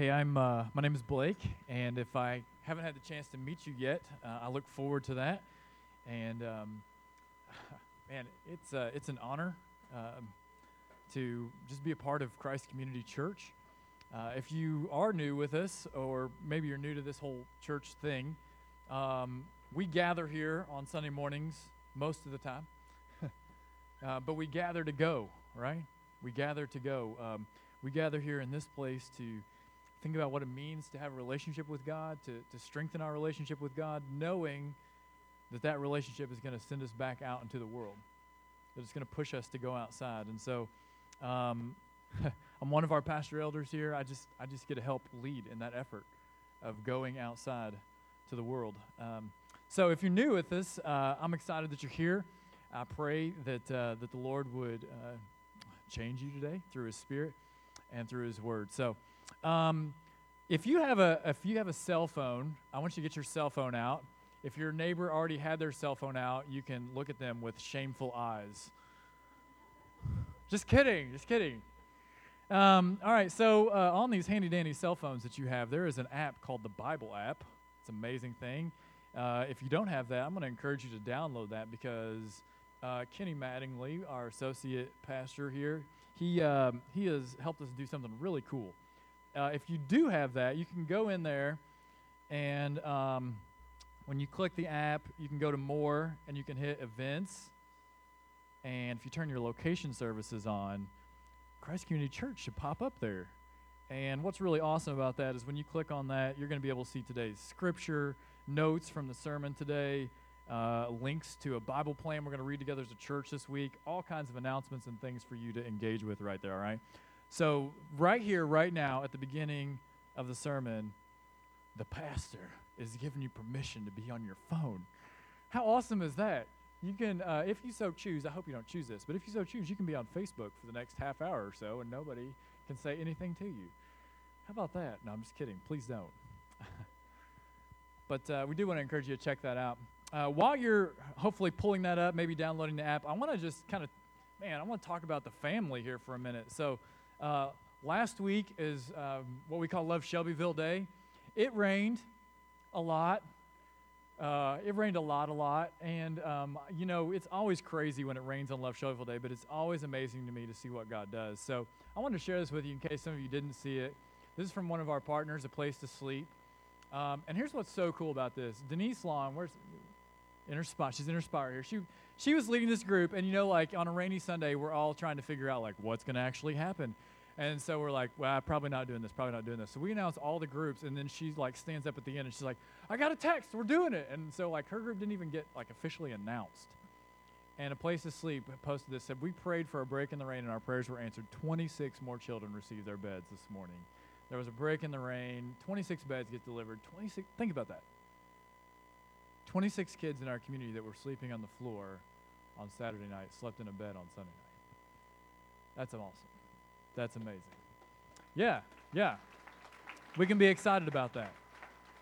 Hey, I'm. Uh, my name is Blake, and if I haven't had the chance to meet you yet, uh, I look forward to that. And um, man, it's uh, it's an honor um, to just be a part of Christ Community Church. Uh, if you are new with us, or maybe you're new to this whole church thing, um, we gather here on Sunday mornings most of the time, uh, but we gather to go, right? We gather to go. Um, we gather here in this place to think about what it means to have a relationship with God, to, to strengthen our relationship with God, knowing that that relationship is going to send us back out into the world, that it's going to push us to go outside. And so um, I'm one of our pastor elders here. I just, I just get to help lead in that effort of going outside to the world. Um, so if you're new with this, uh, I'm excited that you're here. I pray that, uh, that the Lord would uh, change you today through His Spirit and through His Word. So, um, if you have a if you have a cell phone, I want you to get your cell phone out. If your neighbor already had their cell phone out, you can look at them with shameful eyes. Just kidding, just kidding. Um, all right, so uh, on these handy dandy cell phones that you have, there is an app called the Bible app. It's an amazing thing. Uh, if you don't have that, I'm going to encourage you to download that because uh, Kenny Mattingly, our associate pastor here, he um, he has helped us do something really cool. Uh, if you do have that, you can go in there, and um, when you click the app, you can go to more, and you can hit events. And if you turn your location services on, Christ Community Church should pop up there. And what's really awesome about that is when you click on that, you're going to be able to see today's scripture, notes from the sermon today, uh, links to a Bible plan we're going to read together as a church this week, all kinds of announcements and things for you to engage with right there, all right? So, right here, right now, at the beginning of the sermon, the pastor is giving you permission to be on your phone. How awesome is that? You can, uh, if you so choose, I hope you don't choose this, but if you so choose, you can be on Facebook for the next half hour or so and nobody can say anything to you. How about that? No, I'm just kidding. Please don't. but uh, we do want to encourage you to check that out. Uh, while you're hopefully pulling that up, maybe downloading the app, I want to just kind of, man, I want to talk about the family here for a minute. So, uh, last week is um, what we call Love Shelbyville Day. It rained a lot. Uh, it rained a lot, a lot. And, um, you know, it's always crazy when it rains on Love Shelbyville Day, but it's always amazing to me to see what God does. So, I wanted to share this with you in case some of you didn't see it. This is from one of our partners, A Place to Sleep. Um, and here's what's so cool about this Denise Long, where's in her spot. She's in her spot here. She she was leading this group, and you know, like on a rainy Sunday, we're all trying to figure out like what's going to actually happen. And so we're like, well, probably not doing this, probably not doing this. So we announce all the groups, and then she like stands up at the end and she's like, I got a text, we're doing it. And so like her group didn't even get like officially announced. And a place to sleep posted this said, we prayed for a break in the rain, and our prayers were answered. 26 more children received their beds this morning. There was a break in the rain. 26 beds get delivered. 26. Think about that. 26 kids in our community that were sleeping on the floor on Saturday night slept in a bed on Sunday night. That's awesome. That's amazing. Yeah, yeah. We can be excited about that,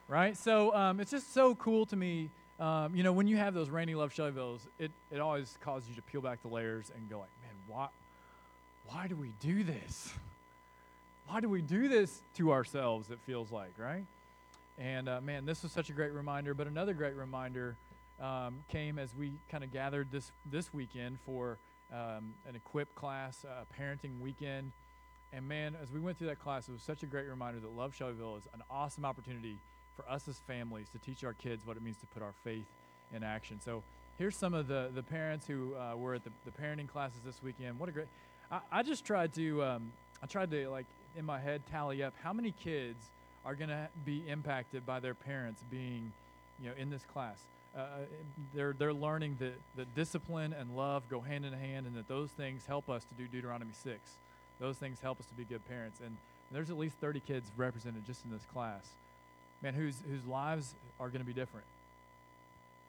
right? So um, it's just so cool to me. Um, you know, when you have those rainy love Shelbyvilles, it, it always causes you to peel back the layers and go like, man, why, why do we do this? Why do we do this to ourselves, it feels like, right? And uh, man, this was such a great reminder. But another great reminder um, came as we kind of gathered this this weekend for um, an equip class, a parenting weekend. And man, as we went through that class, it was such a great reminder that Love Shelbyville is an awesome opportunity for us as families to teach our kids what it means to put our faith in action. So here's some of the, the parents who uh, were at the, the parenting classes this weekend. What a great! I, I just tried to um, I tried to like in my head tally up how many kids are going to be impacted by their parents being, you know, in this class. Uh, they're, they're learning that, that discipline and love go hand in hand and that those things help us to do Deuteronomy 6. Those things help us to be good parents. And there's at least 30 kids represented just in this class, man, whose, whose lives are going to be different,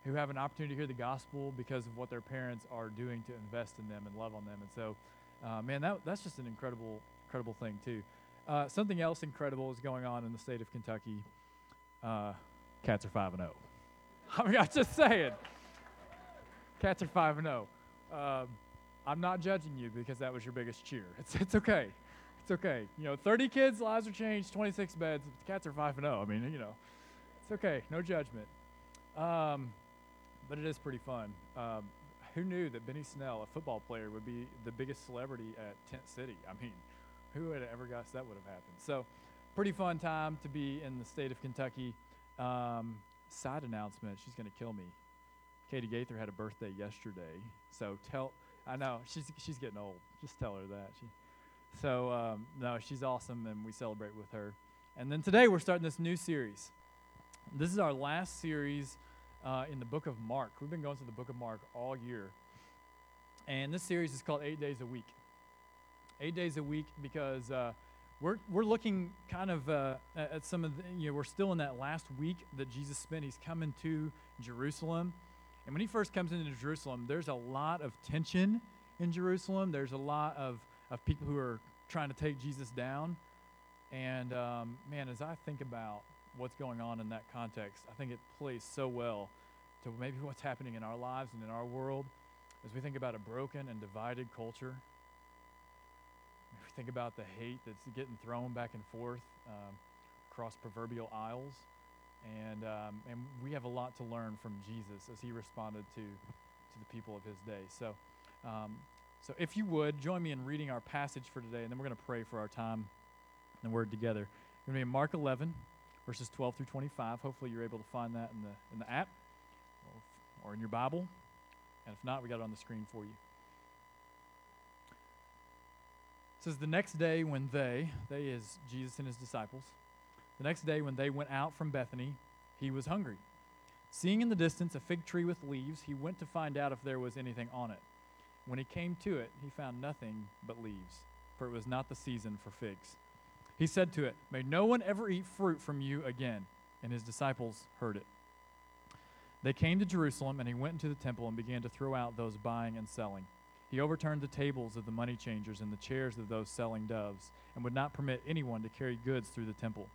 who have an opportunity to hear the gospel because of what their parents are doing to invest in them and love on them. And so, uh, man, that, that's just an incredible, incredible thing, too. Uh, something else incredible is going on in the state of Kentucky. Uh, cats are 5 and 0. I mean, I'm just saying. Cats are 5 and 0. Um, I'm not judging you because that was your biggest cheer. It's, it's okay. It's okay. You know, 30 kids, lives are changed, 26 beds. Cats are 5 and 0. I mean, you know, it's okay. No judgment. Um, but it is pretty fun. Um, who knew that Benny Snell, a football player, would be the biggest celebrity at Tent City? I mean, who would have ever guessed that would have happened? So, pretty fun time to be in the state of Kentucky. Um, side announcement: She's going to kill me. Katie Gaither had a birthday yesterday, so tell. I know she's she's getting old. Just tell her that. She, so um, no, she's awesome, and we celebrate with her. And then today we're starting this new series. This is our last series uh, in the book of Mark. We've been going through the book of Mark all year, and this series is called Eight Days a Week. Eight days a week because uh, we're we're looking kind of uh, at some of the, you know we're still in that last week that Jesus spent. He's coming to Jerusalem. And when he first comes into Jerusalem, there's a lot of tension in Jerusalem. There's a lot of, of people who are trying to take Jesus down. And um, man, as I think about what's going on in that context, I think it plays so well to maybe what's happening in our lives and in our world as we think about a broken and divided culture. Think about the hate that's getting thrown back and forth um, across proverbial aisles. And, um, and we have a lot to learn from Jesus as he responded to, to the people of his day. So, um, so if you would, join me in reading our passage for today, and then we're going to pray for our time and word together. We're going to be in Mark 11, verses 12 through 25. Hopefully you're able to find that in the, in the app or in your Bible. And if not, we got it on the screen for you. It says, The next day when they, they is Jesus and his disciples, the next day, when they went out from Bethany, he was hungry. Seeing in the distance a fig tree with leaves, he went to find out if there was anything on it. When he came to it, he found nothing but leaves, for it was not the season for figs. He said to it, May no one ever eat fruit from you again. And his disciples heard it. They came to Jerusalem, and he went into the temple and began to throw out those buying and selling. He overturned the tables of the money changers and the chairs of those selling doves, and would not permit anyone to carry goods through the temple.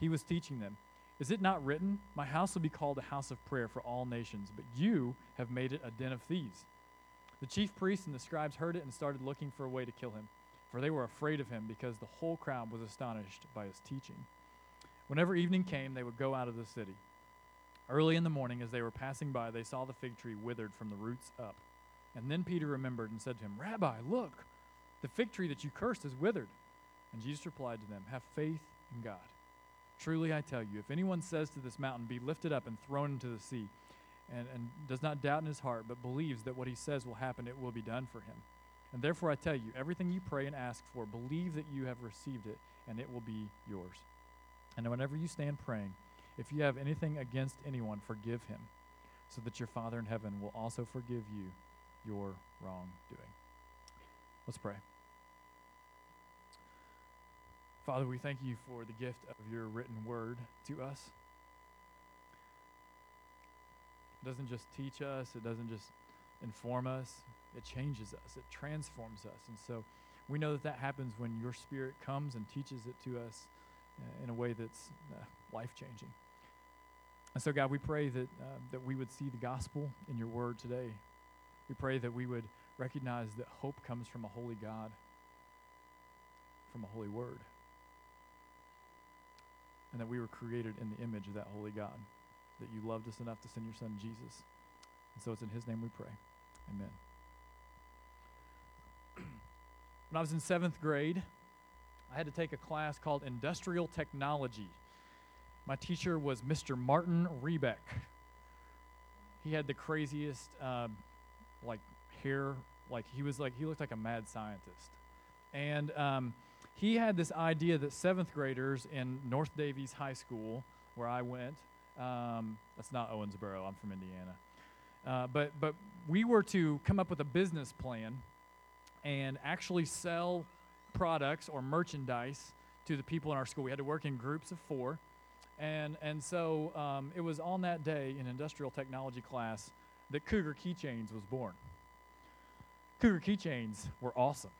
He was teaching them, Is it not written, My house will be called a house of prayer for all nations, but you have made it a den of thieves? The chief priests and the scribes heard it and started looking for a way to kill him, for they were afraid of him because the whole crowd was astonished by his teaching. Whenever evening came, they would go out of the city. Early in the morning, as they were passing by, they saw the fig tree withered from the roots up. And then Peter remembered and said to him, Rabbi, look, the fig tree that you cursed is withered. And Jesus replied to them, Have faith in God. Truly I tell you, if anyone says to this mountain, Be lifted up and thrown into the sea, and, and does not doubt in his heart, but believes that what he says will happen, it will be done for him. And therefore I tell you, everything you pray and ask for, believe that you have received it, and it will be yours. And whenever you stand praying, if you have anything against anyone, forgive him, so that your Father in heaven will also forgive you your wrongdoing. Let's pray. Father, we thank you for the gift of your written word to us. It doesn't just teach us, it doesn't just inform us, it changes us, it transforms us. And so we know that that happens when your spirit comes and teaches it to us uh, in a way that's uh, life changing. And so, God, we pray that, uh, that we would see the gospel in your word today. We pray that we would recognize that hope comes from a holy God, from a holy word, and that we were created in the image of that holy God, that you loved us enough to send your son Jesus. And so it's in his name we pray. Amen. when I was in seventh grade, I had to take a class called Industrial Technology. My teacher was Mr. Martin Rebeck. He had the craziest, um, like, hair. Like, he was like, he looked like a mad scientist. And um, he had this idea that seventh graders in North Daviess High School, where I went, um, that's not Owensboro, I'm from Indiana. Uh, but, but we were to come up with a business plan and actually sell products or merchandise to the people in our school. We had to work in groups of four. And, and so um, it was on that day in industrial technology class that Cougar Keychains was born. Cougar Keychains were awesome.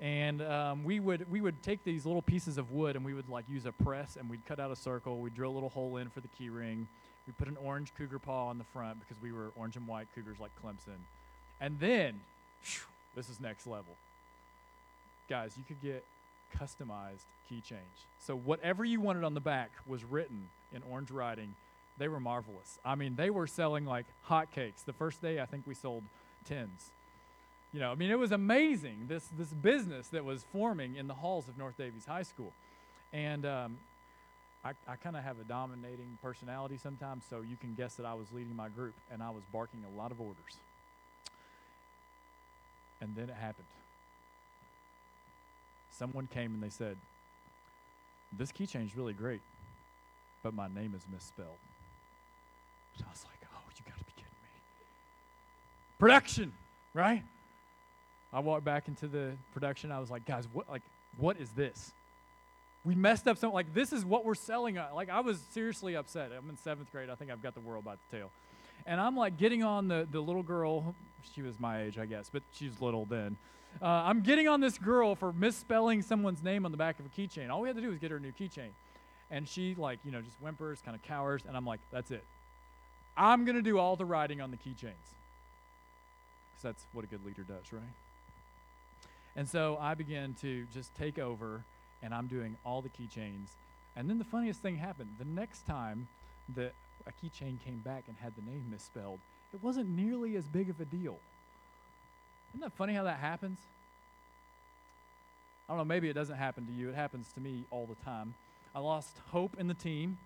And um, we, would, we would take these little pieces of wood and we would like use a press and we'd cut out a circle. We'd drill a little hole in for the key ring. We'd put an orange cougar paw on the front because we were orange and white cougars like Clemson. And then, this is next level. guys, you could get customized key change. So whatever you wanted on the back was written in orange writing. They were marvelous. I mean, they were selling like hotcakes. The first day, I think we sold tens. You know, I mean, it was amazing this this business that was forming in the halls of North Daviess High School, and um, I, I kind of have a dominating personality sometimes, so you can guess that I was leading my group and I was barking a lot of orders. And then it happened. Someone came and they said, This keychain is really great, but my name is misspelled. And I was like, Oh, you got to be kidding me. Production, right? I walked back into the production. I was like, guys, what like what is this? We messed up something like this is what we're selling. Like I was seriously upset. I'm in seventh grade. I think I've got the world by the tail. And I'm like getting on the, the little girl. She was my age, I guess, but she's little then. Uh, I'm getting on this girl for misspelling someone's name on the back of a keychain. All we had to do was get her a new keychain. And she, like, you know, just whimpers, kind of cowers. And I'm like, that's it. I'm going to do all the writing on the keychains. Because that's what a good leader does, right? And so I began to just take over, and I'm doing all the keychains. And then the funniest thing happened. The next time that a keychain came back and had the name misspelled, it wasn't nearly as big of a deal. Isn't that funny how that happens? I don't know, maybe it doesn't happen to you. It happens to me all the time. I lost hope in the team.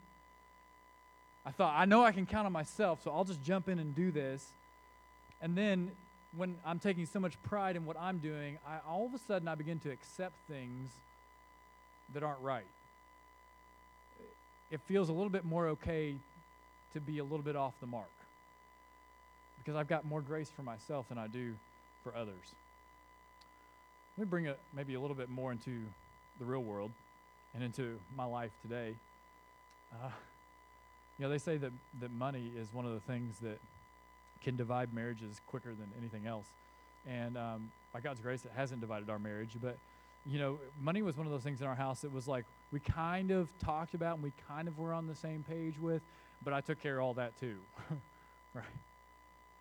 I thought, I know I can count on myself, so I'll just jump in and do this. And then when I'm taking so much pride in what I'm doing, I, all of a sudden I begin to accept things that aren't right. It feels a little bit more okay to be a little bit off the mark because I've got more grace for myself than I do for others. Let me bring it maybe a little bit more into the real world and into my life today. Uh, you know, they say that, that money is one of the things that can divide marriages quicker than anything else. And um, by God's grace, it hasn't divided our marriage. But, you know, money was one of those things in our house that was like we kind of talked about and we kind of were on the same page with, but I took care of all that too. right.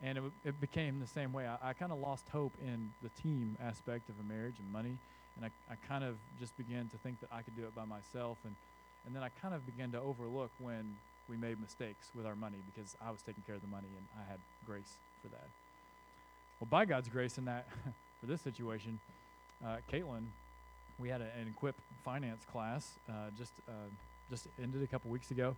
And it, it became the same way. I, I kind of lost hope in the team aspect of a marriage and money. And I, I kind of just began to think that I could do it by myself. And, and then I kind of began to overlook when we made mistakes with our money because I was taking care of the money and I had grace for that. Well, by God's grace in that, for this situation, uh, Caitlin, we had a, an equip finance class uh, just uh, just ended a couple weeks ago,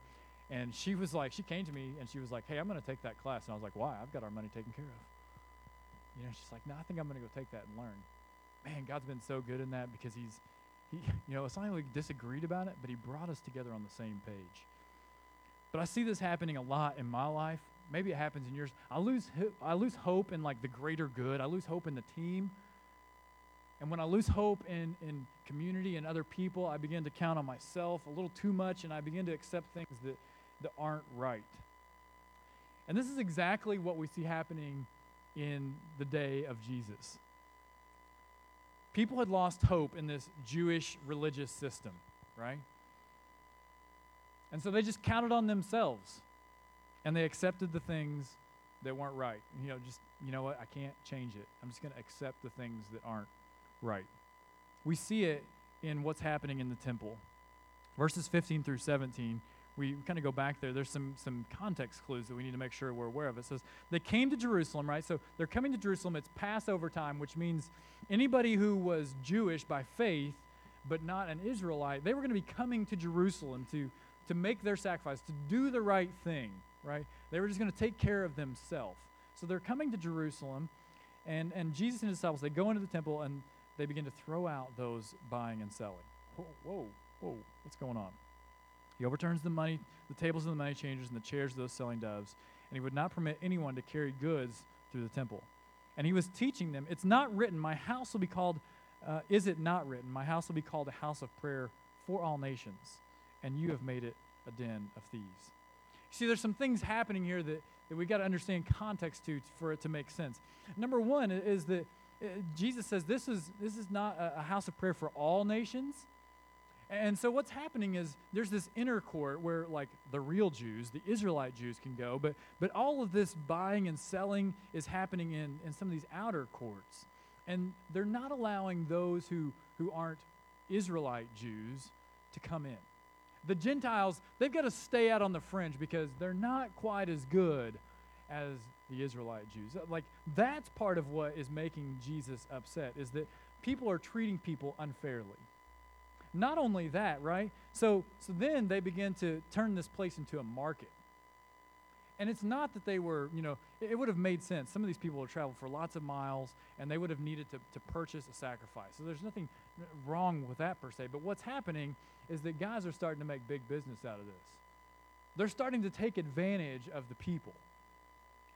and she was like, she came to me and she was like, "Hey, I'm going to take that class," and I was like, "Why? I've got our money taken care of." You know, she's like, "No, I think I'm going to go take that and learn." Man, God's been so good in that because He's, He, you know, it's not like we disagreed about it, but He brought us together on the same page. But I see this happening a lot in my life. Maybe it happens in yours. I lose, I lose hope in like the greater good. I lose hope in the team. And when I lose hope in, in community and other people, I begin to count on myself a little too much and I begin to accept things that, that aren't right. And this is exactly what we see happening in the day of Jesus. People had lost hope in this Jewish religious system, right? And so they just counted on themselves and they accepted the things that weren't right. You know, just, you know what, I can't change it. I'm just going to accept the things that aren't right. We see it in what's happening in the temple. Verses 15 through 17, we kind of go back there. There's some, some context clues that we need to make sure we're aware of. It says, They came to Jerusalem, right? So they're coming to Jerusalem. It's Passover time, which means anybody who was Jewish by faith, but not an Israelite, they were going to be coming to Jerusalem to, to make their sacrifice, to do the right thing, right? They were just going to take care of themselves. So they're coming to Jerusalem, and, and Jesus and his disciples, they go into the temple and they begin to throw out those buying and selling. Whoa, whoa, whoa, what's going on? He overturns the money, the tables of the money changers and the chairs of those selling doves, and he would not permit anyone to carry goods through the temple. And he was teaching them, it's not written, my house will be called, uh, is it not written, my house will be called a house of prayer for all nations, and you have made it a den of thieves. See, there's some things happening here that, that we got to understand context to for it to make sense. Number one is that uh, Jesus says this is, this is not a, a house of prayer for all nations. And so what's happening is there's this inner court where like the real Jews, the Israelite Jews can go, but but all of this buying and selling is happening in, in some of these outer courts. And they're not allowing those who, who aren't Israelite Jews to come in. The Gentiles, they've got to stay out on the fringe because they're not quite as good as the Israelite Jews. Uh, like that's part of what is making Jesus upset is that people are treating people unfairly. Not only that, right? So so then they begin to turn this place into a market. And it's not that they were, you know, it, it would have made sense. Some of these people have traveled for lots of miles and they would have needed to, to purchase a sacrifice. So there's nothing wrong with that per se. But what's happening is that guys are starting to make big business out of this. They're starting to take advantage of the people.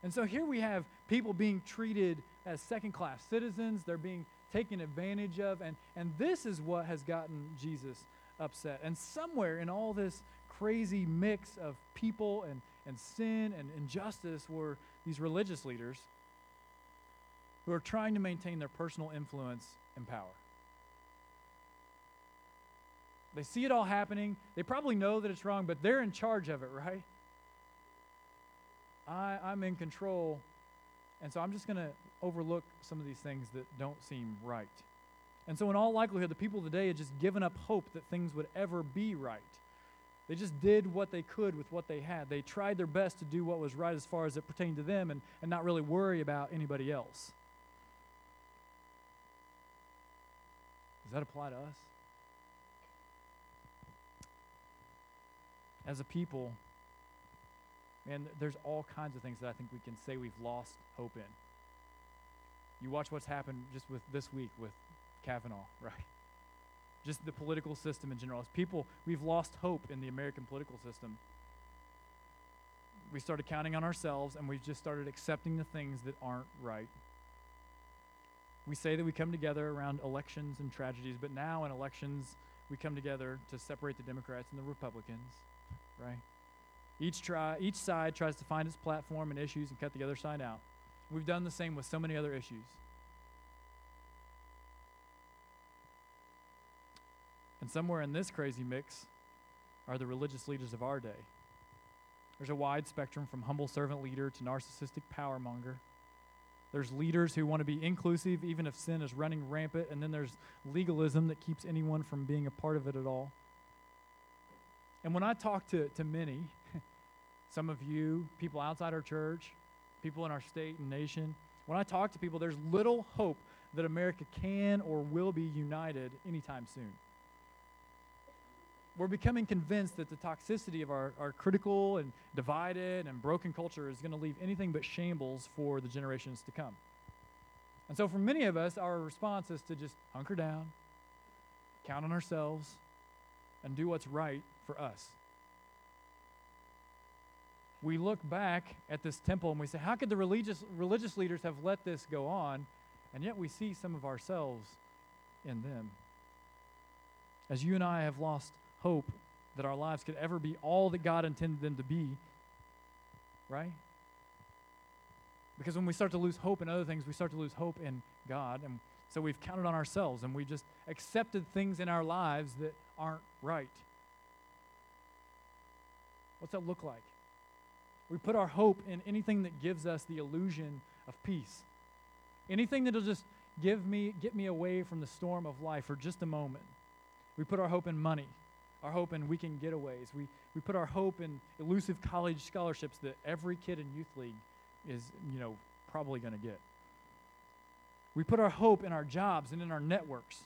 And so here we have people being treated as second class citizens. They're being taken advantage of. And, and this is what has gotten Jesus upset. And somewhere in all this crazy mix of people and, and sin and injustice were these religious leaders who are trying to maintain their personal influence and power. They see it all happening. They probably know that it's wrong, but they're in charge of it, right? I, I'm in control. And so I'm just going to overlook some of these things that don't seem right. And so, in all likelihood, the people today had just given up hope that things would ever be right. They just did what they could with what they had. They tried their best to do what was right as far as it pertained to them and, and not really worry about anybody else. Does that apply to us? As a people, man, there's all kinds of things that I think we can say we've lost hope in. You watch what's happened just with this week with Kavanaugh, right? Just the political system in general. As people, we've lost hope in the American political system. We started counting on ourselves and we've just started accepting the things that aren't right. We say that we come together around elections and tragedies, but now in elections, we come together to separate the Democrats and the Republicans, right? Each, try, each side tries to find its platform and issues and cut the other side out. We've done the same with so many other issues. And somewhere in this crazy mix are the religious leaders of our day. There's a wide spectrum from humble servant leader to narcissistic power monger. There's leaders who want to be inclusive even if sin is running rampant, and then there's legalism that keeps anyone from being a part of it at all. And when I talk to, to many, some of you, people outside our church, people in our state and nation, when I talk to people, there's little hope that America can or will be united anytime soon. We're becoming convinced that the toxicity of our, our critical and divided and broken culture is going to leave anything but shambles for the generations to come. And so, for many of us, our response is to just hunker down, count on ourselves, and do what's right for us. We look back at this temple and we say, how could the religious, religious leaders have let this go on? And yet we see some of ourselves in them. As you and I have lost hope that our lives could ever be all that God intended them to be, right? Because when we start to lose hope in other things, we start to lose hope in God. And so we've counted on ourselves and we just accepted things in our lives that aren't right. What's that look like? We put our hope in anything that gives us the illusion of peace. Anything that'll just give me, get me away from the storm of life for just a moment. We put our hope in money, our hope in weekend getaways. We, we put our hope in elusive college scholarships that every kid in Youth League is, you know, probably going to get. We put our hope in our jobs and in our networks.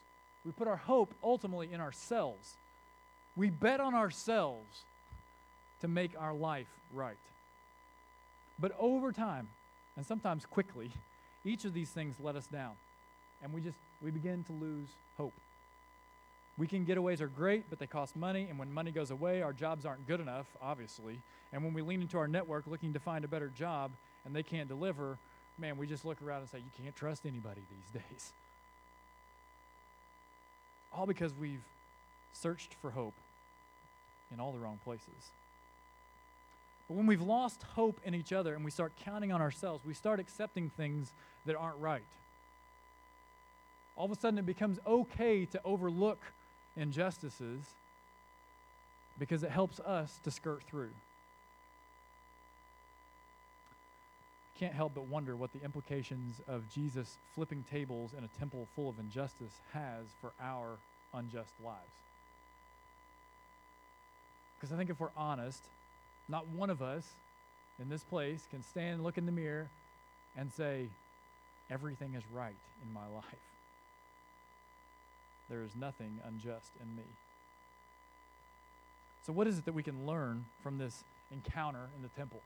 We put our hope ultimately in ourselves. We bet on ourselves to make our life right. But over time, and sometimes quickly, each of these things let us down. And we just we begin to lose hope. Weekend getaways are great, but they cost money, and when money goes away, our jobs aren't good enough, obviously. And when we lean into our network looking to find a better job and they can't deliver, man, we just look around and say, you can't trust anybody these days. All because we've searched for hope in all the wrong places. But when we've lost hope in each other and we start counting on ourselves, we start accepting things that aren't right. All of a sudden, it becomes okay to overlook injustices because it helps us to skirt through. can't help but wonder what the implications of Jesus flipping tables in a temple full of injustice has for our unjust lives. Because I think if we're honest, not one of us in this place can stand and look in the mirror and say, everything is right in my life. There is nothing unjust in me. So, what is it that we can learn from this encounter in the temple?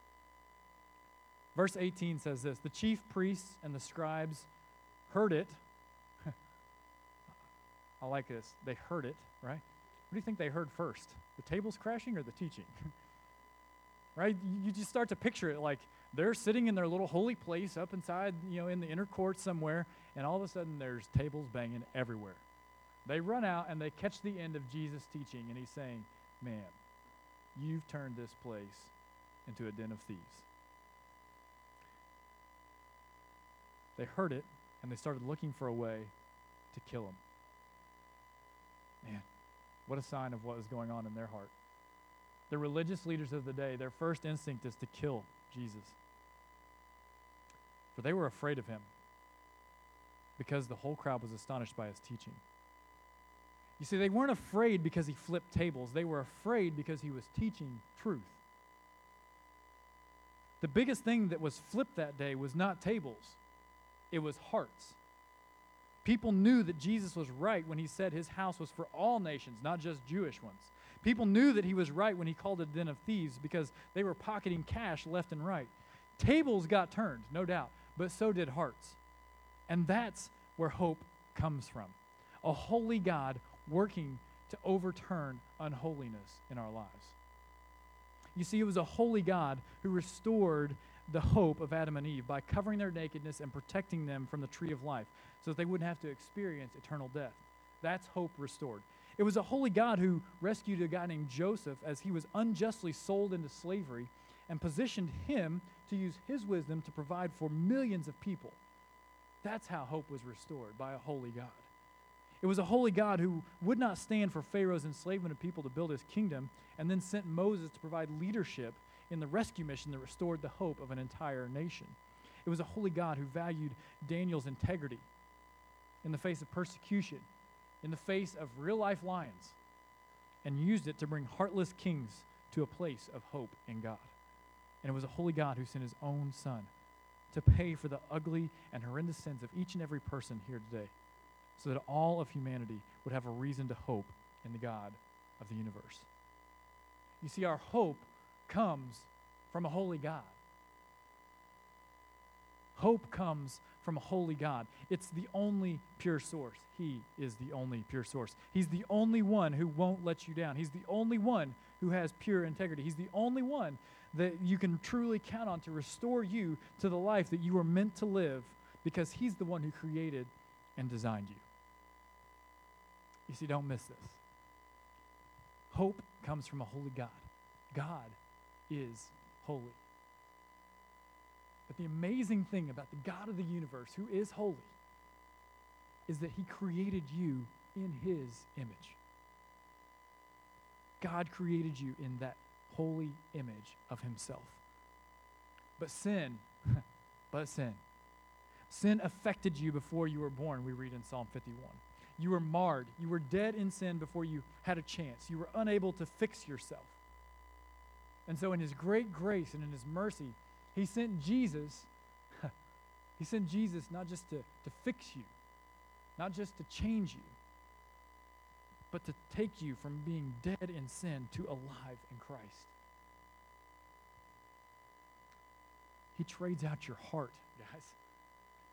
Verse 18 says this The chief priests and the scribes heard it. I like this. They heard it, right? What do you think they heard first? The tables crashing or the teaching? right? You just start to picture it like they're sitting in their little holy place up inside, you know, in the inner court somewhere, and all of a sudden there's tables banging everywhere. They run out and they catch the end of Jesus' teaching, and he's saying, Man, you've turned this place into a den of thieves. They heard it and they started looking for a way to kill him. Man, what a sign of what was going on in their heart. The religious leaders of the day, their first instinct is to kill Jesus. For they were afraid of him because the whole crowd was astonished by his teaching. You see, they weren't afraid because he flipped tables, they were afraid because he was teaching truth. The biggest thing that was flipped that day was not tables, it was hearts. People knew that Jesus was right when he said his house was for all nations, not just Jewish ones. People knew that he was right when he called it a den of thieves because they were pocketing cash left and right. Tables got turned, no doubt, but so did hearts. And that's where hope comes from. A holy God working to overturn unholiness in our lives. You see, it was a holy God who restored the hope of Adam and Eve by covering their nakedness and protecting them from the tree of life so that they wouldn't have to experience eternal death. That's hope restored. It was a holy God who rescued a guy named Joseph as he was unjustly sold into slavery and positioned him to use his wisdom to provide for millions of people. That's how hope was restored by a holy God. It was a holy God who would not stand for Pharaoh's enslavement of people to build his kingdom and then sent Moses to provide leadership in the rescue mission that restored the hope of an entire nation. It was a holy God who valued Daniel's integrity in the face of persecution, in the face of real life lions, and used it to bring heartless kings to a place of hope in God. And it was a holy God who sent his own son to pay for the ugly and horrendous sins of each and every person here today so that all of humanity would have a reason to hope in the God of the universe. You see, our hope comes from a holy God. Hope comes from a holy God. It's the only pure source. He is the only pure source. He's the only one who won't let you down. He's the only one who has pure integrity. He's the only one that you can truly count on to restore you to the life that you were meant to live because He's the one who created and designed you. You see, don't miss this. Hope comes from a holy God. God is holy. But the amazing thing about the God of the universe, who is holy, is that he created you in his image. God created you in that holy image of himself. But sin, but sin, sin affected you before you were born, we read in Psalm 51. You were marred. You were dead in sin before you had a chance. You were unable to fix yourself. And so, in His great grace and in His mercy, He sent Jesus. he sent Jesus not just to, to fix you, not just to change you, but to take you from being dead in sin to alive in Christ. He trades out your heart, guys.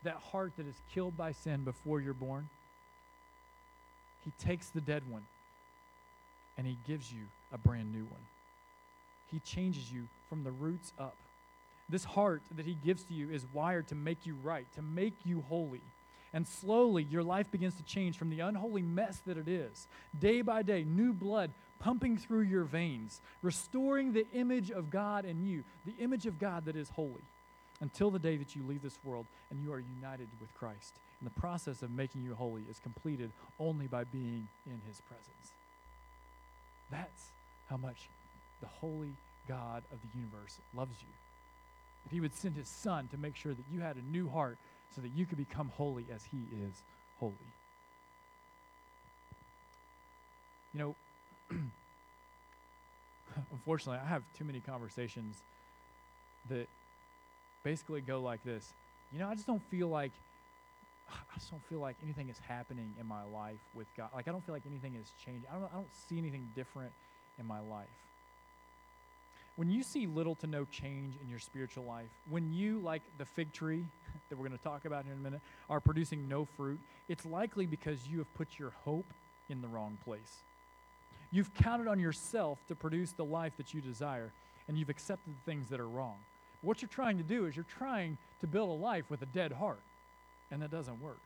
That heart that is killed by sin before you're born he takes the dead one and he gives you a brand new one. He changes you from the roots up. This heart that he gives to you is wired to make you right, to make you holy. And slowly, your life begins to change from the unholy mess that it is. Day by day, new blood pumping through your veins, restoring the image of God in you, the image of God that is holy, until the day that you leave this world and you are united with Christ. And the process of making you holy is completed only by being in his presence. That's how much the holy God of the universe loves you. That he would send his son to make sure that you had a new heart so that you could become holy as he is holy. You know, unfortunately, I have too many conversations that basically go like this. You know, I just don't feel like I just don't feel like anything is happening in my life with God. Like I don't feel like anything is changing. I don't I don't see anything different in my life. When you see little to no change in your spiritual life, when you, like the fig tree that we're going to talk about in a minute, are producing no fruit, it's likely because you have put your hope in the wrong place. You've counted on yourself to produce the life that you desire, and you've accepted the things that are wrong. What you're trying to do is you're trying to build a life with a dead heart, and that doesn't work.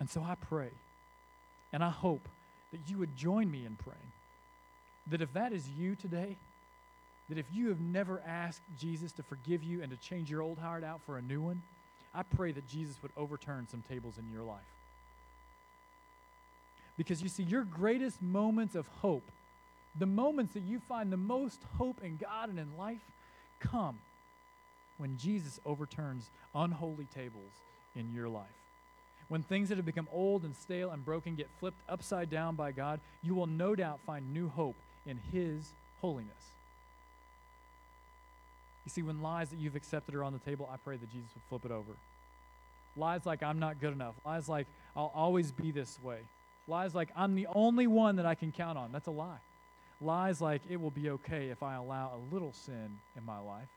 And so I pray, and I hope that you would join me in praying. That if that is you today, that if you have never asked Jesus to forgive you and to change your old heart out for a new one, I pray that Jesus would overturn some tables in your life. Because you see, your greatest moments of hope, the moments that you find the most hope in God and in life, come when Jesus overturns unholy tables in your life. When things that have become old and stale and broken get flipped upside down by God, you will no doubt find new hope in His holiness. You see, when lies that you've accepted are on the table, I pray that Jesus would flip it over. Lies like I'm not good enough. Lies like I'll always be this way. Lies like I'm the only one that I can count on. That's a lie. Lies like it will be okay if I allow a little sin in my life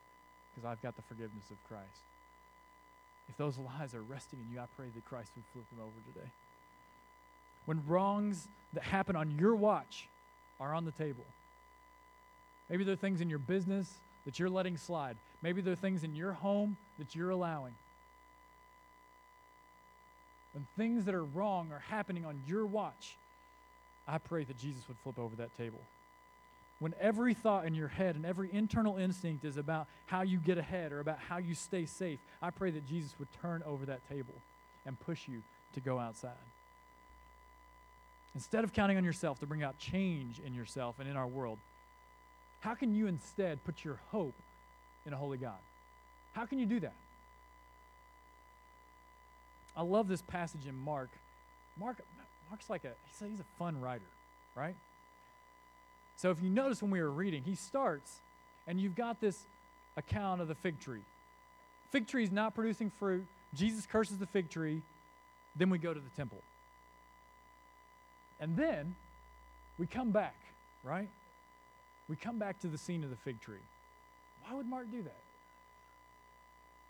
because I've got the forgiveness of Christ. If those lies are resting in you, I pray that Christ would flip them over today. When wrongs that happen on your watch are on the table, maybe there are things in your business that you're letting slide, maybe there are things in your home that you're allowing when things that are wrong are happening on your watch, I pray that Jesus would flip over that table. When every thought in your head and every internal instinct is about how you get ahead or about how you stay safe, I pray that Jesus would turn over that table and push you to go outside. Instead of counting on yourself to bring out change in yourself and in our world, how can you instead put your hope in a holy God? How can you do that? I love this passage in Mark. Mark, Mark's like a he's, he's a fun writer, right? So if you notice when we were reading, he starts and you've got this account of the fig tree. Fig tree is not producing fruit. Jesus curses the fig tree. Then we go to the temple. And then we come back, right? We come back to the scene of the fig tree. Why would Mark do that?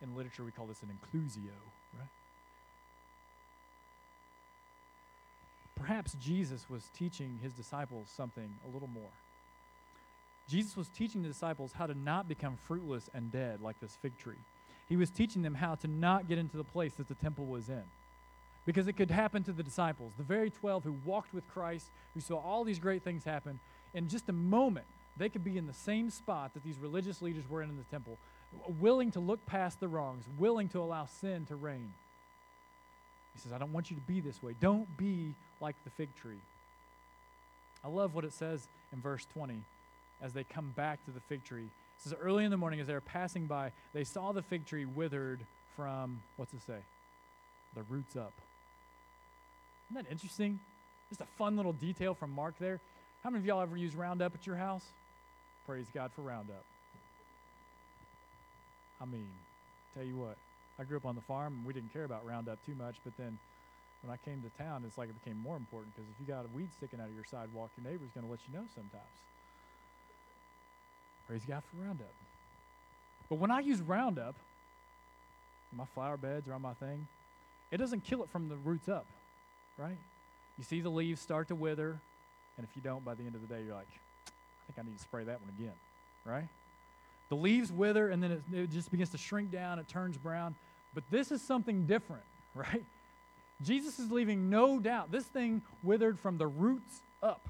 In literature, we call this an inclusio, right? Perhaps Jesus was teaching his disciples something a little more. Jesus was teaching the disciples how to not become fruitless and dead like this fig tree. He was teaching them how to not get into the place that the temple was in. Because it could happen to the disciples, the very 12 who walked with Christ, who saw all these great things happen. In just a moment, they could be in the same spot that these religious leaders were in in the temple, willing to look past the wrongs, willing to allow sin to reign. He says, I don't want you to be this way. Don't be like the fig tree. I love what it says in verse 20 as they come back to the fig tree. It says, Early in the morning, as they were passing by, they saw the fig tree withered from, what's it say? The roots up. Isn't that interesting? Just a fun little detail from Mark there. How many of y'all ever use Roundup at your house? Praise God for Roundup. I mean, tell you what, I grew up on the farm and we didn't care about Roundup too much, but then when I came to town, it's like it became more important because if you got a weed sticking out of your sidewalk, your neighbor's going to let you know sometimes. Praise God for Roundup. But when I use Roundup, my flower beds or on my thing, it doesn't kill it from the roots up, right? You see the leaves start to wither, and if you don't, by the end of the day, you're like, think I need to spray that one again, right? The leaves wither, and then it, it just begins to shrink down, it turns brown. But this is something different, right? Jesus is leaving no doubt. This thing withered from the roots up.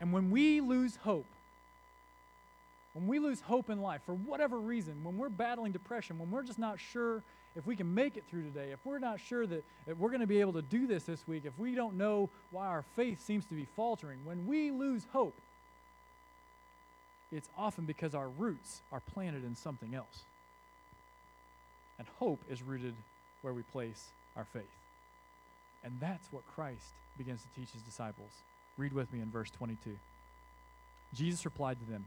And when we lose hope, when we lose hope in life for whatever reason, when we're battling depression, when we're just not sure if we can make it through today, if we're not sure that, that we're going to be able to do this this week, if we don't know why our faith seems to be faltering, when we lose hope, it's often because our roots are planted in something else. And hope is rooted where we place our faith. And that's what Christ begins to teach his disciples. Read with me in verse 22. Jesus replied to them,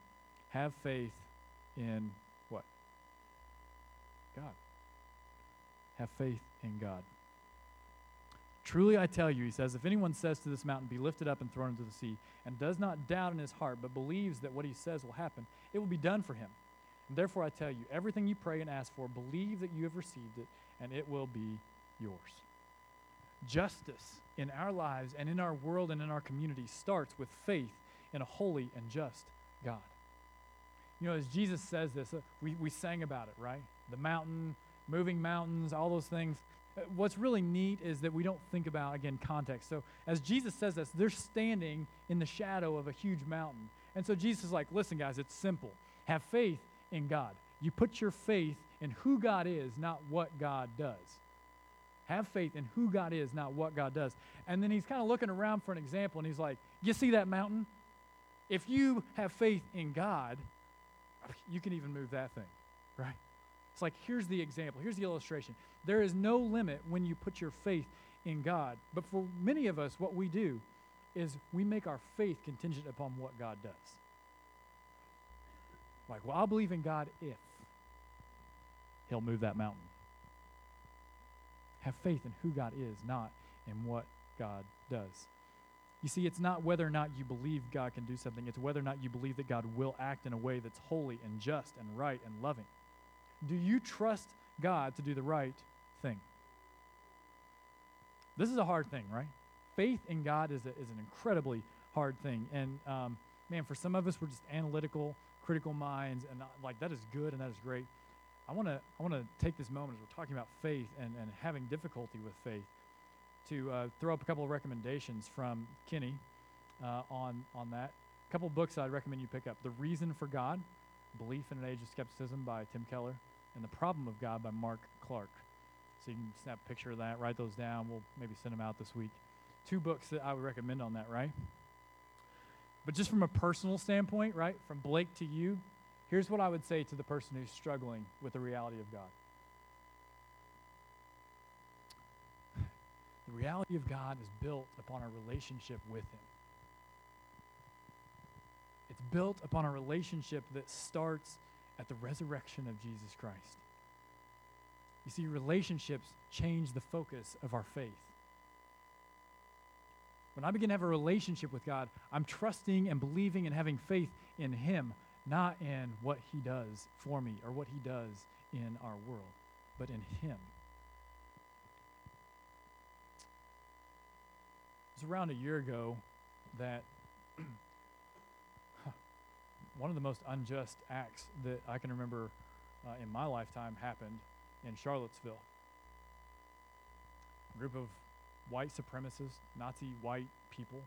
Have faith in what? God. Have faith in God. Truly I tell you, he says, if anyone says to this mountain, Be lifted up and thrown into the sea, and does not doubt in his heart, but believes that what he says will happen, it will be done for him. And therefore I tell you, everything you pray and ask for, believe that you have received it, and it will be yours. Justice in our lives and in our world and in our community starts with faith in a holy and just God. You know, as Jesus says this, uh, we, we sang about it, right? The mountain, moving mountains, all those things what's really neat is that we don't think about, again, context. So as Jesus says this, they're standing in the shadow of a huge mountain. And so Jesus is like, listen, guys, it's simple. Have faith in God. You put your faith in who God is, not what God does. Have faith in who God is, not what God does. And then he's kind of looking around for an example, and he's like, You see that mountain? If you have faith in God, you can even move that thing, right? It's like, here's the example, here's the illustration. There is no limit when you put your faith in God. But for many of us, what we do is we make our faith contingent upon what God does. Like, well, I'll believe in God if He'll move that mountain. Have faith in who God is, not in what God does. You see, it's not whether or not you believe God can do something, it's whether or not you believe that God will act in a way that's holy and just and right and loving. Do you trust God to do the right thing? This is a hard thing, right? Faith in God is, a, is an incredibly hard thing. And um, man, for some of us, we're just analytical, critical minds, and uh, like that is good and that is great. I want to I want to take this moment as we're talking about faith and, and having difficulty with faith to uh, throw up a couple of recommendations from Kinney uh, on on that. A couple of books I'd recommend you pick up: The Reason for God, Belief in an Age of Skepticism by Tim Keller, and The Problem of God by Mark Clark. So you can snap a picture of that, write those down. We'll maybe send them out this week. Two books that I would recommend on that, right? But just from a personal standpoint, right, from Blake to you, here's what I would say to the person who's struggling with the reality of God. The reality of God is built upon a relationship with Him. It's built upon a relationship that starts at the resurrection of Jesus Christ. You see, relationships change the focus of our faith. When I begin to have a relationship with God, I'm trusting and believing and having faith in Him, not in what He does for me or what He does in our world, but in Him. It was around a year ago that one of the most unjust acts that I can remember uh, in my lifetime happened in Charlottesville. A group of white supremacists, Nazi white people,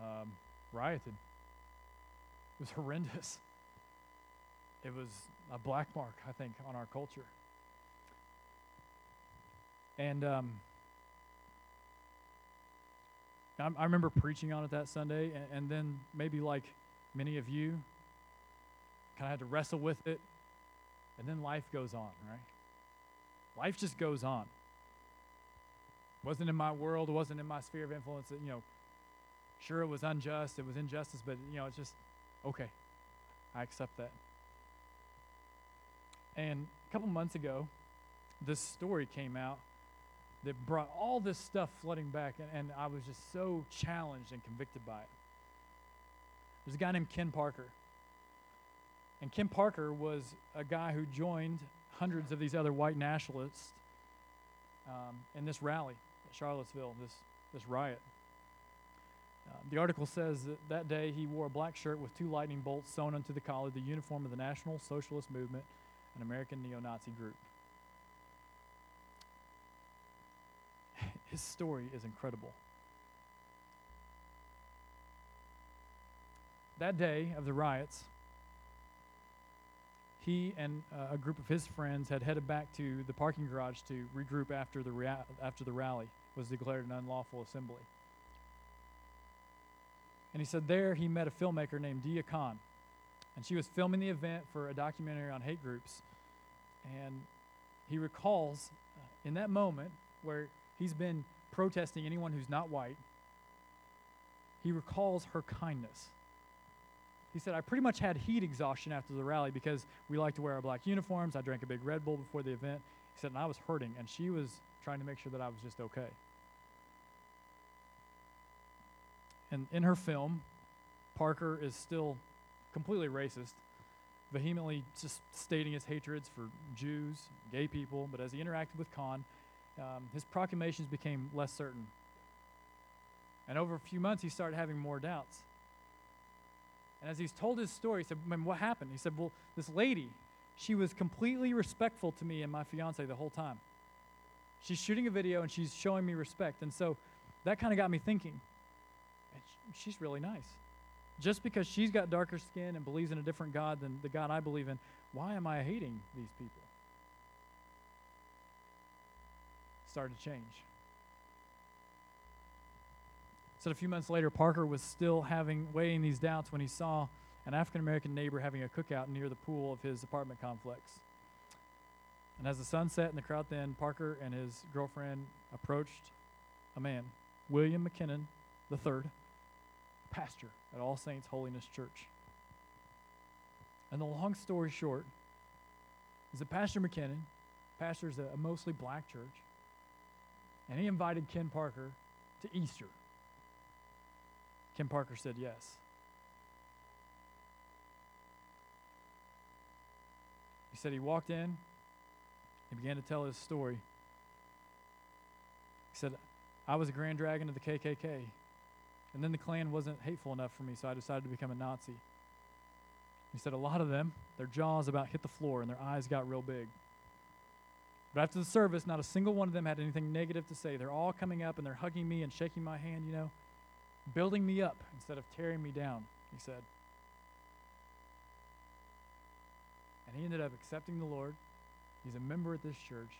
um, rioted. It was horrendous. It was a black mark, I think, on our culture. And um, I, I, remember preaching on it that Sunday, and, and then maybe like many of you, kind of had to wrestle with it, and then life goes on, right? Life just goes on. Wasn't in my world, wasn't in my sphere of influence. You know, sure it was unjust, it was injustice, but you know, it's just okay. I accept that. And a couple months ago, this story came out that brought all this stuff flooding back, and, and I was just so challenged and convicted by it. There's a guy named Ken Parker. And Ken Parker was a guy who joined hundreds of these other white nationalists um, in this rally at Charlottesville, this, this riot. Uh, the article says that that day he wore a black shirt with two lightning bolts sewn onto the collar, the uniform of the National Socialist Movement, an American neo Nazi group. His story is incredible. That day of the riots, he and uh, a group of his friends had headed back to the parking garage to regroup after the, rea- after the rally was declared an unlawful assembly. And he said there he met a filmmaker named Deeyah Khan. And she was filming the event for a documentary on hate groups. And he recalls uh, in that moment where he's been protesting anyone who's not white, he recalls her kindness. He said, I pretty much had heat exhaustion after the rally because we like to wear our black uniforms. I drank a big Red Bull before the event. He said, and I was hurting, and she was trying to make sure that I was just okay. And in her film, Parker is still completely racist, vehemently just stating his hatreds for Jews, gay people. But as he interacted with Khan, um, his proclamations became less certain. And over a few months, he started having more doubts. And as he's told his story, he said, What happened? He said, Well, this lady, she was completely respectful to me and my fiance the whole time. She's shooting a video and she's showing me respect. And so that kind of got me thinking, she's really nice. Just because she's got darker skin and believes in a different God than the God I believe in, why am I hating these people? Started to change. Said a few months later, Parker was still having weighing these doubts when he saw an African American neighbor having a cookout near the pool of his apartment complex. And as the sun set and the crowd thinned, Parker and his girlfriend approached a man, William McKinnon III, pastor at All Saints Holiness Church. And the long story short is that Pastor McKinnon pastors a mostly black church, and he invited Ken Parker to Easter. Ken Parker said yes. He said he walked in, he began to tell his story. He said, I was a Grand Dragon of the KKK. And then the Klan wasn't hateful enough for me, so I decided to become a Nazi. He said a lot of them, their jaws about hit the floor and their eyes got real big. But after the service, not a single one of them had anything negative to say. They're all coming up and they're hugging me and shaking my hand, you know, building me up instead of tearing me down, he said. And he ended up accepting the Lord. He's a member at this church.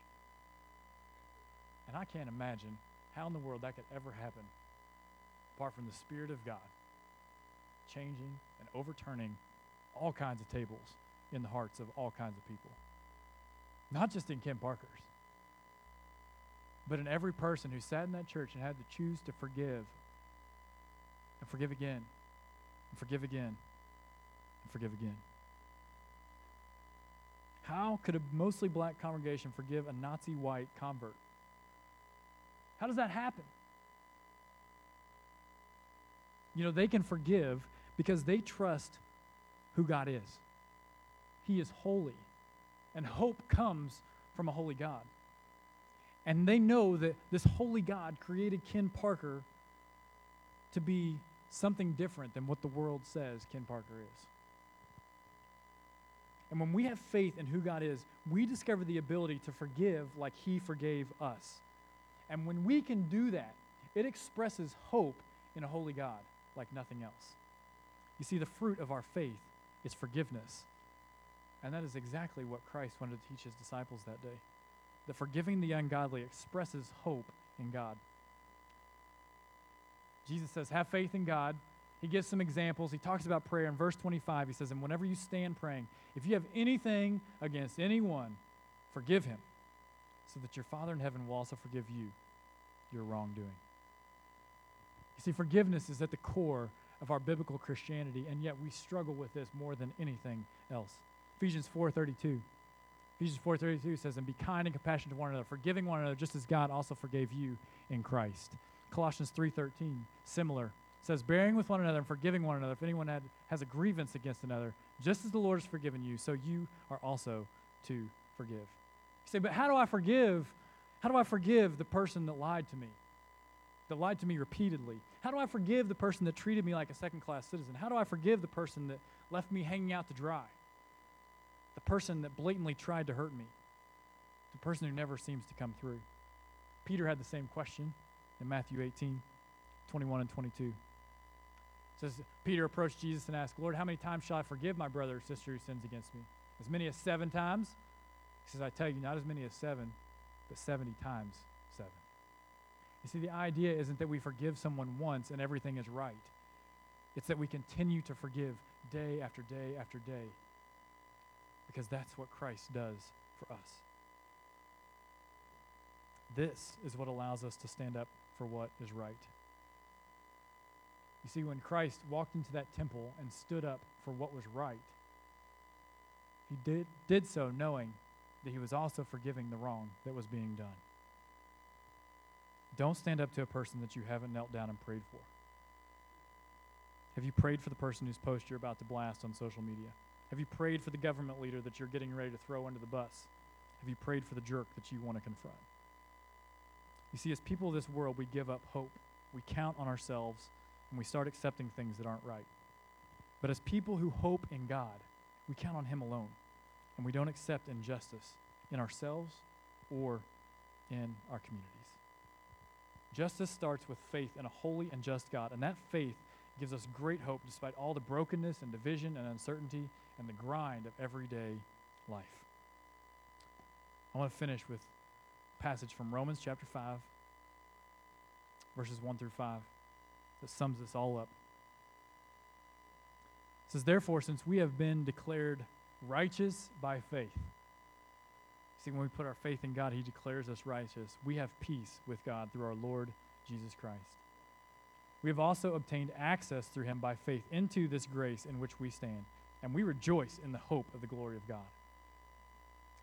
And I can't imagine how in the world that could ever happen apart from the Spirit of God changing and overturning all kinds of tables in the hearts of all kinds of people. Not just in Ken Parker's, but in every person who sat in that church and had to choose to forgive and forgive again and forgive again and forgive again. How could a mostly black congregation forgive a Nazi white convert? How does that happen? You know, they can forgive because they trust who God is. He is holy, and hope comes from a holy God. And they know that this holy God created Ken Parker to be something different than what the world says Ken Parker is. And when we have faith in who God is, we discover the ability to forgive like He forgave us. And when we can do that, it expresses hope in a holy God like nothing else. You see, the fruit of our faith is forgiveness. And that is exactly what Christ wanted to teach his disciples that day. That forgiving the ungodly expresses hope in God. Jesus says, Have faith in God. He gives some examples. He talks about prayer in verse 25. He says, And whenever you stand praying, if you have anything against anyone, forgive him, so that your Father in heaven will also forgive you your wrongdoing. You see, forgiveness is at the core of our biblical Christianity, and yet we struggle with this more than anything else. Ephesians 4.32. Ephesians 4.32 says, And be kind and compassionate to one another, forgiving one another just as God also forgave you in Christ. Colossians 3.13, similar, says, Bearing with one another and forgiving one another if anyone had, has a grievance against another, just as the Lord has forgiven you, so you are also to forgive. You say, but how do I forgive? How do I forgive the person that lied to me? that lied to me repeatedly? How do I forgive the person that treated me like a second class citizen? How do I forgive the person that left me hanging out to dry? The person that blatantly tried to hurt me? The person who never seems to come through? Peter had the same question in Matthew 18 21 and 22. It says, Peter approached Jesus and asked, Lord, how many times shall I forgive my brother or sister who sins against me? As many as seven times? He says, I tell you, not as many as seven, but 70 times seven. You see, the idea isn't that we forgive someone once and everything is right. It's that we continue to forgive day after day after day because that's what Christ does for us. This is what allows us to stand up for what is right. You see, when Christ walked into that temple and stood up for what was right, he did, did so knowing that he was also forgiving the wrong that was being done. Don't stand up to a person that you haven't knelt down and prayed for. Have you prayed for the person whose post you're about to blast on social media? Have you prayed for the government leader that you're getting ready to throw under the bus? Have you prayed for the jerk that you want to confront? You see, as people of this world, we give up hope. We count on ourselves and we start accepting things that aren't right. But as people who hope in God, we count on Him alone and we don't accept injustice in ourselves or in our communities. Justice starts with faith in a holy and just God, and that faith gives us great hope despite all the brokenness and division and uncertainty and the grind of everyday life. I want to finish with passage from Romans chapter 5, verses 1 through 5, that sums this all up. It says, Therefore, since we have been declared righteous by faith, see, when we put our faith in God, He declares us righteous. We have peace with God through our Lord Jesus Christ. We have also obtained access through him by faith into this grace in which we stand, and we rejoice in the hope of the glory of God.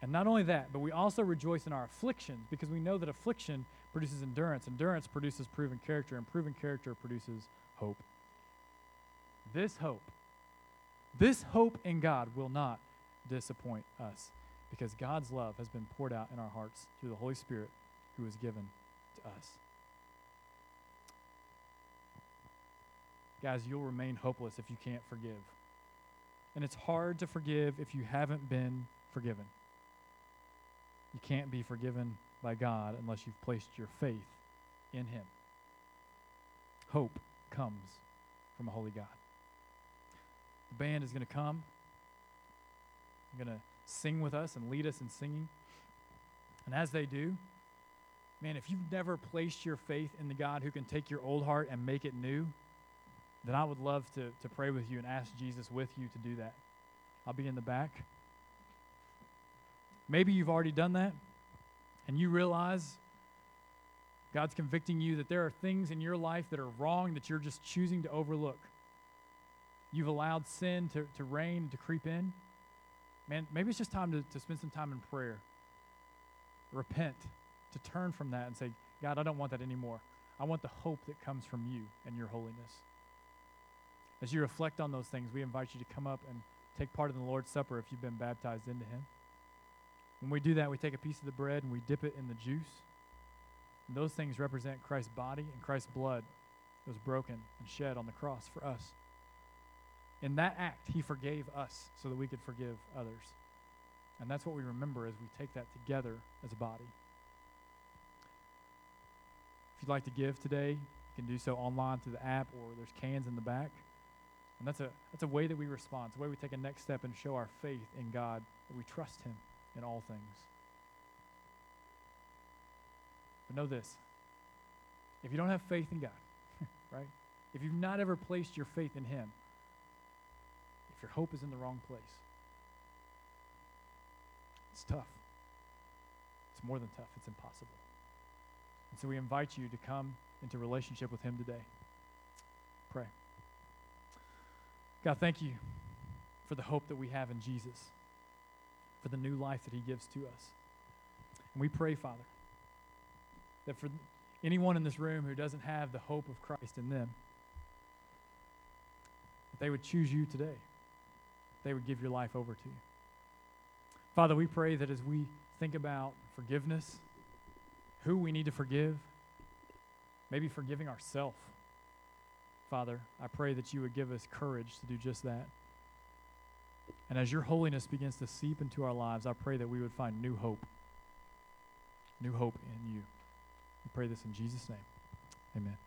And not only that, but we also rejoice in our afflictions because we know that affliction produces endurance, endurance produces proven character, and proven character produces hope. This hope, this hope in God will not disappoint us because God's love has been poured out in our hearts through the Holy Spirit who is given to us. guys, you'll remain hopeless if you can't forgive. And it's hard to forgive if you haven't been forgiven. You can't be forgiven by God unless you've placed your faith in Him. Hope comes from a holy God. The band is going to come. They're going to sing with us and lead us in singing. And as they do, man, if you've never placed your faith in the God who can take your old heart and make it new, then I would love to, to pray with you and ask Jesus with you to do that. I'll be in the back. Maybe you've already done that and you realize God's convicting you that there are things in your life that are wrong that you're just choosing to overlook. You've allowed sin to, to reign, to creep in. Man, maybe it's just time to, to spend some time in prayer. Repent, to turn from that and say, God, I don't want that anymore. I want the hope that comes from you and your holiness. As you reflect on those things, we invite you to come up and take part in the Lord's Supper if you've been baptized into Him. When we do that, we take a piece of the bread and we dip it in the juice. And those things represent Christ's body and Christ's blood that was broken and shed on the cross for us. In that act, He forgave us so that we could forgive others. And that's what we remember as we take that together as a body. If you'd like to give today, you can do so online through the app or there's cans in the back. And that's a, that's a way that we respond. It's a way we take a next step and show our faith in God, that we trust Him in all things. But know this if you don't have faith in God, right? If you've not ever placed your faith in Him, if your hope is in the wrong place, it's tough. It's more than tough, it's impossible. And so we invite you to come into relationship with Him today. Pray. God, thank you for the hope that we have in Jesus, for the new life that he gives to us. And we pray, Father, that for anyone in this room who doesn't have the hope of Christ in them, that they would choose you today. They would give your life over to you. Father, we pray that as we think about forgiveness, who we need to forgive, maybe forgiving ourselves Father, I pray that you would give us courage to do just that. And as your holiness begins to seep into our lives, I pray that we would find new hope. New hope in you. We pray this in Jesus' name. Amen.